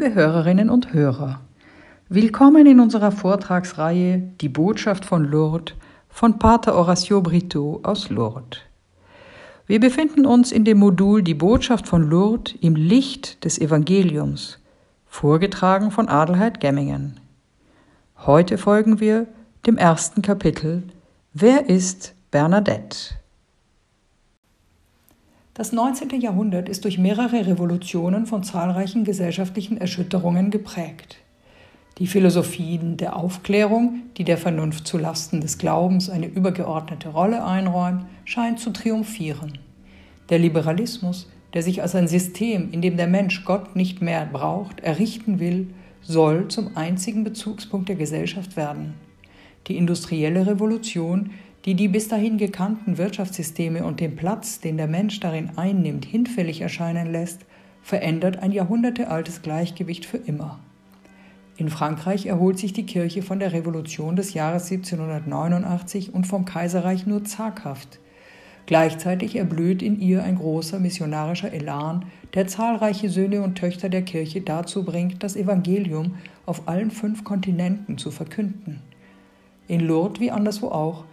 Liebe Hörerinnen und Hörer, willkommen in unserer Vortragsreihe Die Botschaft von Lourdes von Pater Horacio Brito aus Lourdes. Wir befinden uns in dem Modul Die Botschaft von Lourdes im Licht des Evangeliums, vorgetragen von Adelheid Gemmingen. Heute folgen wir dem ersten Kapitel Wer ist Bernadette? Das 19. Jahrhundert ist durch mehrere Revolutionen von zahlreichen gesellschaftlichen Erschütterungen geprägt. Die Philosophien der Aufklärung, die der Vernunft zu Lasten des Glaubens eine übergeordnete Rolle einräumt, scheint zu triumphieren. Der Liberalismus, der sich als ein System, in dem der Mensch Gott nicht mehr braucht, errichten will, soll zum einzigen Bezugspunkt der Gesellschaft werden. Die industrielle Revolution, die die bis dahin gekannten Wirtschaftssysteme und den Platz, den der Mensch darin einnimmt, hinfällig erscheinen lässt, verändert ein jahrhundertealtes Gleichgewicht für immer. In Frankreich erholt sich die Kirche von der Revolution des Jahres 1789 und vom Kaiserreich nur zaghaft. Gleichzeitig erblüht in ihr ein großer missionarischer Elan, der zahlreiche Söhne und Töchter der Kirche dazu bringt, das Evangelium auf allen fünf Kontinenten zu verkünden. In Lourdes wie anderswo auch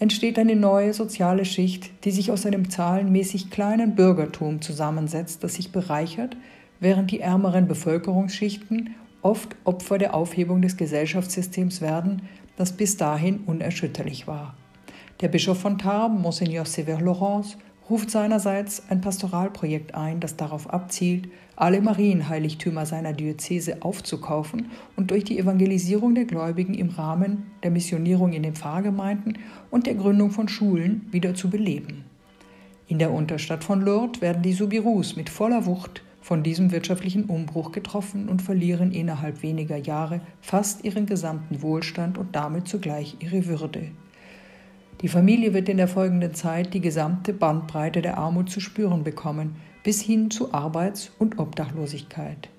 entsteht eine neue soziale Schicht, die sich aus einem zahlenmäßig kleinen Bürgertum zusammensetzt, das sich bereichert, während die ärmeren Bevölkerungsschichten oft Opfer der Aufhebung des Gesellschaftssystems werden, das bis dahin unerschütterlich war. Der Bischof von Tarbes, Monseigneur Sever Laurence, ruft seinerseits ein Pastoralprojekt ein, das darauf abzielt, alle Marienheiligtümer seiner Diözese aufzukaufen und durch die Evangelisierung der Gläubigen im Rahmen der Missionierung in den Pfarrgemeinden und der Gründung von Schulen wieder zu beleben. In der Unterstadt von Lourdes werden die Subirus mit voller Wucht von diesem wirtschaftlichen Umbruch getroffen und verlieren innerhalb weniger Jahre fast ihren gesamten Wohlstand und damit zugleich ihre Würde. Die Familie wird in der folgenden Zeit die gesamte Bandbreite der Armut zu spüren bekommen, bis hin zu Arbeits- und Obdachlosigkeit.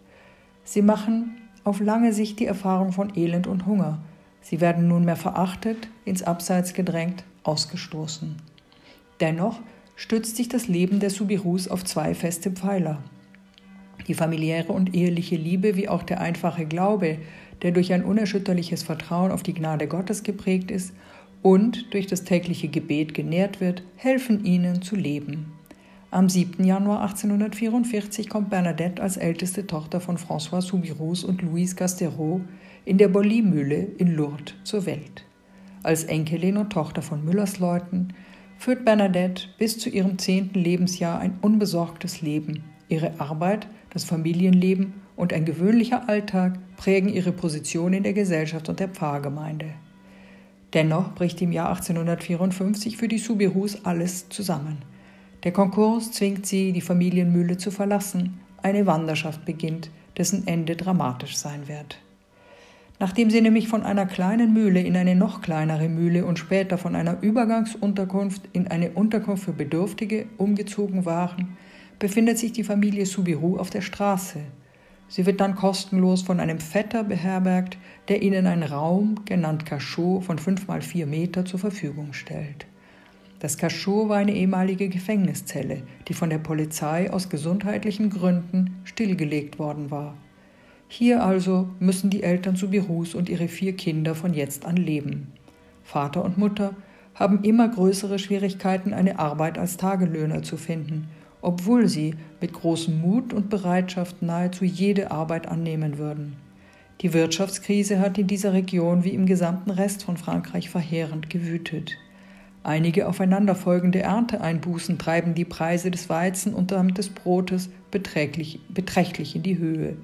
Sie machen auf lange Sicht die Erfahrung von Elend und Hunger. Sie werden nunmehr verachtet, ins Abseits gedrängt, ausgestoßen. Dennoch stützt sich das Leben der Subirus auf zwei feste Pfeiler. Die familiäre und eheliche Liebe wie auch der einfache Glaube, der durch ein unerschütterliches Vertrauen auf die Gnade Gottes geprägt ist und durch das tägliche Gebet genährt wird, helfen ihnen zu leben. Am 7. Januar 1844 kommt Bernadette als älteste Tochter von François Soubirous und Louise Gastereau in der Bolly-Mühle in Lourdes zur Welt. Als Enkelin und Tochter von Müllersleuten führt Bernadette bis zu ihrem zehnten Lebensjahr ein unbesorgtes Leben. Ihre Arbeit, das Familienleben und ein gewöhnlicher Alltag prägen ihre Position in der Gesellschaft und der Pfarrgemeinde. Dennoch bricht im Jahr 1854 für die Subirus alles zusammen. Der Konkurs zwingt sie, die Familienmühle zu verlassen. Eine Wanderschaft beginnt, dessen Ende dramatisch sein wird. Nachdem sie nämlich von einer kleinen Mühle in eine noch kleinere Mühle und später von einer Übergangsunterkunft in eine Unterkunft für Bedürftige umgezogen waren, befindet sich die Familie Subiru auf der Straße, Sie wird dann kostenlos von einem Vetter beherbergt, der ihnen einen Raum, genannt Cachot, von fünf mal vier Meter zur Verfügung stellt. Das Cachot war eine ehemalige Gefängniszelle, die von der Polizei aus gesundheitlichen Gründen stillgelegt worden war. Hier also müssen die Eltern zu Birus und ihre vier Kinder von jetzt an leben. Vater und Mutter haben immer größere Schwierigkeiten, eine Arbeit als Tagelöhner zu finden obwohl sie mit großem Mut und Bereitschaft nahezu jede Arbeit annehmen würden. Die Wirtschaftskrise hat in dieser Region wie im gesamten Rest von Frankreich verheerend gewütet. Einige aufeinanderfolgende Ernteeinbußen treiben die Preise des Weizen und damit des Brotes beträchtlich, beträchtlich in die Höhe.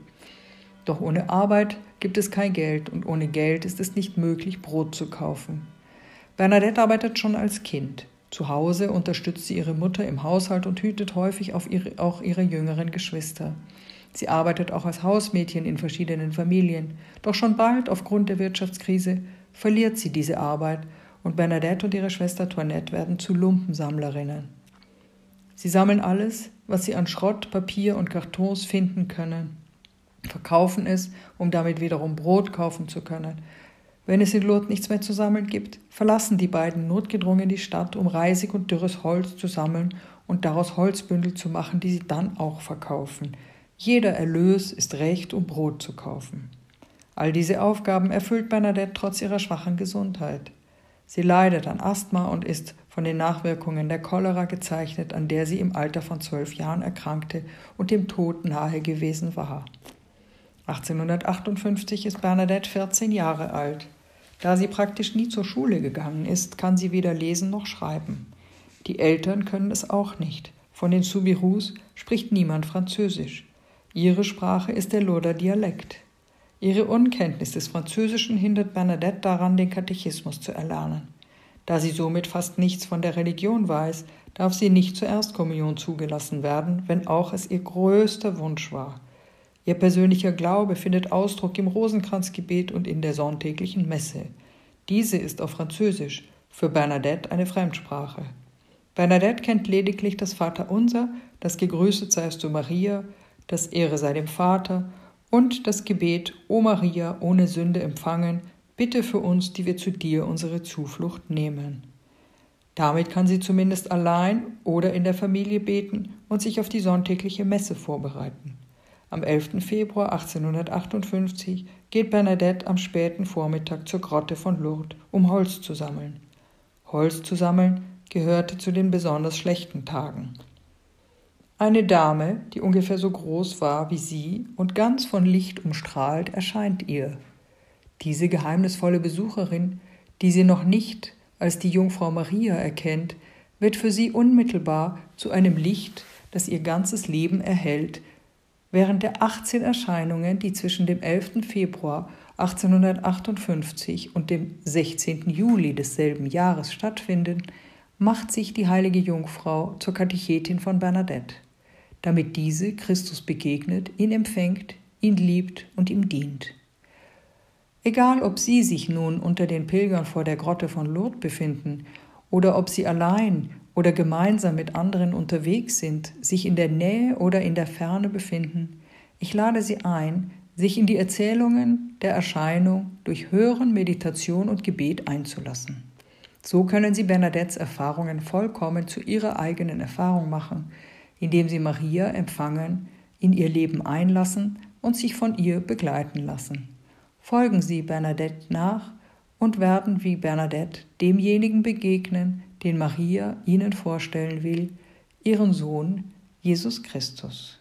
Doch ohne Arbeit gibt es kein Geld und ohne Geld ist es nicht möglich, Brot zu kaufen. Bernadette arbeitet schon als Kind. Zu Hause unterstützt sie ihre Mutter im Haushalt und hütet häufig ihre, auch ihre jüngeren Geschwister. Sie arbeitet auch als Hausmädchen in verschiedenen Familien, doch schon bald aufgrund der Wirtschaftskrise verliert sie diese Arbeit und Bernadette und ihre Schwester Toinette werden zu Lumpensammlerinnen. Sie sammeln alles, was sie an Schrott, Papier und Kartons finden können, verkaufen es, um damit wiederum Brot kaufen zu können, wenn es in Lourdes nichts mehr zu sammeln gibt, verlassen die beiden notgedrungen die Stadt, um reisig und dürres Holz zu sammeln und daraus Holzbündel zu machen, die sie dann auch verkaufen. Jeder Erlös ist Recht, um Brot zu kaufen. All diese Aufgaben erfüllt Bernadette trotz ihrer schwachen Gesundheit. Sie leidet an Asthma und ist von den Nachwirkungen der Cholera gezeichnet, an der sie im Alter von zwölf Jahren erkrankte und dem Tod nahe gewesen war. 1858 ist Bernadette 14 Jahre alt. Da sie praktisch nie zur Schule gegangen ist, kann sie weder lesen noch schreiben. Die Eltern können es auch nicht. Von den Soubirous spricht niemand Französisch. Ihre Sprache ist der Lourder Dialekt. Ihre Unkenntnis des Französischen hindert Bernadette daran, den Katechismus zu erlernen. Da sie somit fast nichts von der Religion weiß, darf sie nicht zur Erstkommunion zugelassen werden, wenn auch es ihr größter Wunsch war. Ihr persönlicher Glaube findet Ausdruck im Rosenkranzgebet und in der sonntäglichen Messe. Diese ist auf Französisch, für Bernadette eine Fremdsprache. Bernadette kennt lediglich das Vaterunser, das Gegrüßet seist du Maria, das Ehre sei dem Vater und das Gebet, O Maria, ohne Sünde empfangen, bitte für uns, die wir zu dir unsere Zuflucht nehmen. Damit kann sie zumindest allein oder in der Familie beten und sich auf die sonntägliche Messe vorbereiten. Am 11. Februar 1858 geht Bernadette am späten Vormittag zur Grotte von Lourdes, um Holz zu sammeln. Holz zu sammeln gehörte zu den besonders schlechten Tagen. Eine Dame, die ungefähr so groß war wie sie und ganz von Licht umstrahlt, erscheint ihr. Diese geheimnisvolle Besucherin, die sie noch nicht als die Jungfrau Maria erkennt, wird für sie unmittelbar zu einem Licht, das ihr ganzes Leben erhält, während der 18 Erscheinungen, die zwischen dem 11. Februar 1858 und dem 16. Juli desselben Jahres stattfinden, macht sich die heilige Jungfrau zur Katechetin von Bernadette, damit diese Christus begegnet, ihn empfängt, ihn liebt und ihm dient. Egal, ob Sie sich nun unter den Pilgern vor der Grotte von Lourdes befinden oder ob Sie allein oder gemeinsam mit anderen unterwegs sind, sich in der Nähe oder in der Ferne befinden, ich lade Sie ein, sich in die Erzählungen der Erscheinung durch Hören, Meditation und Gebet einzulassen. So können sie Bernadettes Erfahrungen vollkommen zu ihrer eigenen Erfahrung machen, indem sie Maria empfangen, in ihr Leben einlassen und sich von ihr begleiten lassen. Folgen sie Bernadette nach und werden wie Bernadette demjenigen begegnen, den Maria ihnen vorstellen will, ihren Sohn Jesus Christus.